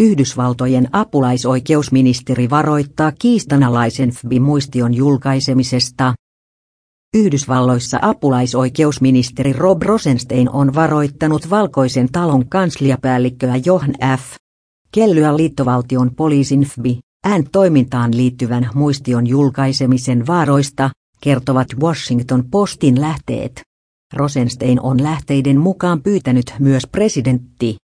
Yhdysvaltojen apulaisoikeusministeri varoittaa kiistanalaisen FBI-muistion julkaisemisesta. Yhdysvalloissa apulaisoikeusministeri Rob Rosenstein on varoittanut valkoisen talon kansliapäällikköä Johan F. Kellyä liittovaltion poliisin FBI, toimintaan liittyvän muistion julkaisemisen vaaroista, kertovat Washington Postin lähteet. Rosenstein on lähteiden mukaan pyytänyt myös presidentti